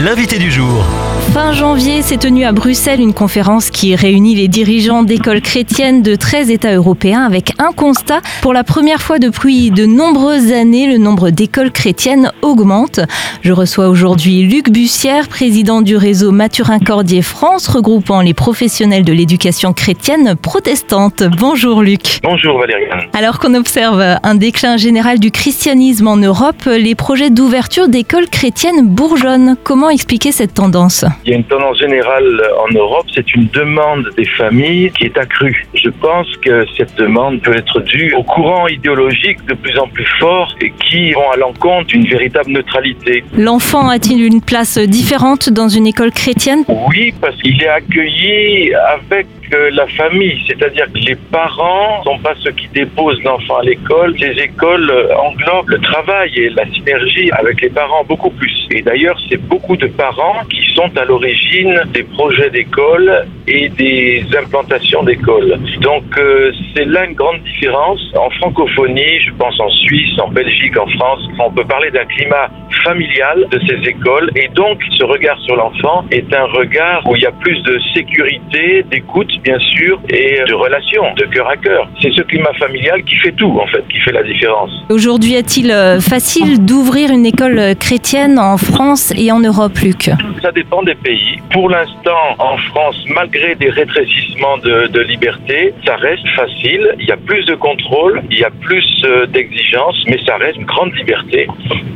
l'invité du jour. Fin janvier s'est tenue à Bruxelles une conférence qui réunit les dirigeants d'écoles chrétiennes de 13 États européens avec un constat. Pour la première fois depuis de nombreuses années, le nombre d'écoles chrétiennes augmente. Je reçois aujourd'hui Luc Bussière, président du réseau Mathurin Cordier France, regroupant les professionnels de l'éducation chrétienne protestante. Bonjour Luc. Bonjour Valérie. Alors qu'on observe un déclin général du christianisme en Europe, les projets d'ouverture d'écoles chrétiennes bourgeonnent. Comment expliquer cette tendance? Il y a une tendance générale en Europe, c'est une demande des familles qui est accrue. Je pense que cette demande peut être due au courant idéologique de plus en plus fort et qui vont à l'encontre d'une véritable neutralité. L'enfant a-t-il une place différente dans une école chrétienne? Oui, parce qu'il est accueilli avec la famille, c'est-à-dire que les parents ne sont pas ceux qui déposent l'enfant à l'école. Ces écoles englobent le travail et la synergie avec les parents beaucoup plus. Et d'ailleurs, c'est beaucoup de parents qui sont à l'origine des projets d'école et des implantations d'écoles. Donc euh, c'est là une grande différence. En francophonie, je pense en Suisse, en Belgique, en France, on peut parler d'un climat familial de ces écoles et donc ce regard sur l'enfant est un regard où il y a plus de sécurité, d'écoute bien sûr et de relation, de cœur à cœur. C'est ce climat familial qui fait tout en fait, qui fait la différence. Aujourd'hui, est-il euh, facile d'ouvrir une école chrétienne en France et en Europe, Luc? Ça dépend des pays. Pour l'instant, en France, malgré des rétrécissements de, de liberté, ça reste facile. Il y a plus de contrôle, il y a plus euh, d'exigences, mais ça reste une grande liberté.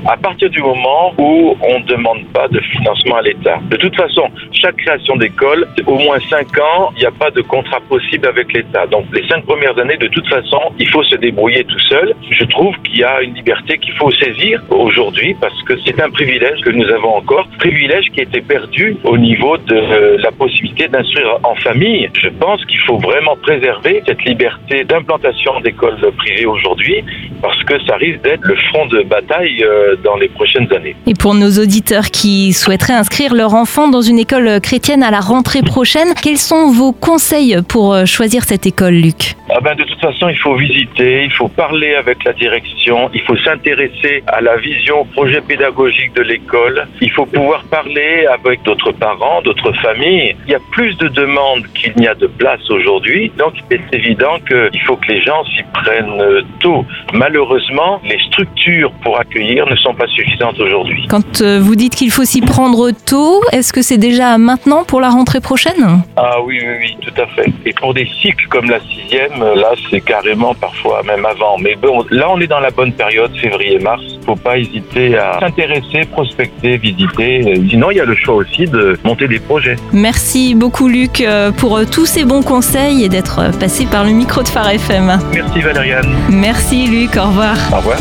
À partir du moment où on ne demande pas de financement à l'État. De toute façon, chaque création d'école, au moins 5 ans, il n'y a pas de contrat possible avec l'État. Donc les 5 premières années, de toute façon, il faut se débrouiller tout seul. Je trouve qu'il y a une liberté qu'il faut saisir aujourd'hui parce que c'est un privilège que nous avons encore, privilège qui a été perdu au niveau de euh, la possibilité d'instruire en famille. Je pense qu'il faut vraiment préserver cette liberté d'implantation d'écoles privées aujourd'hui parce que ça risque d'être le front de bataille euh, dans les prochaines années. Et pour nos auditeurs qui souhaiteraient inscrire leur enfant dans une école chrétienne à la rentrée prochaine, quels sont vos conseils pour euh, choisir cette école, Luc? Ah ben, De toute façon, il faut visiter, il faut parler avec la direction, il faut s'intéresser à la vision, au projet pédagogique de l'école, il faut pouvoir parler avec d'autres parents, d'autres familles. Il y a plus de demandes qu'il n'y a de place aujourd'hui, donc il est évident qu'il faut que les gens s'y prennent tôt. Malheureusement, les structures pour accueillir ne sont pas suffisantes aujourd'hui. Quand euh, vous dites qu'il faut s'y prendre tôt, est-ce que c'est déjà maintenant pour la rentrée prochaine? Ah oui, oui, oui, tout à fait. Et pour des cycles comme la sixième, là, c'est carrément parfois même avant. Mais bon, là, on est dans la bonne période, février-mars. Faut pas hésiter à s'intéresser, prospecter, visiter. Sinon, il y a le choix aussi de monter des projets. Merci beaucoup, Luc, euh, pour euh, tous ces bons conseils et d'être passé par le micro de Phare FM. Merci, Valériane. Merci, Luc. Au revoir. Au revoir.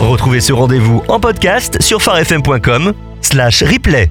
Retrouvez ce rendez-vous en podcast sur farfm.com slash replay.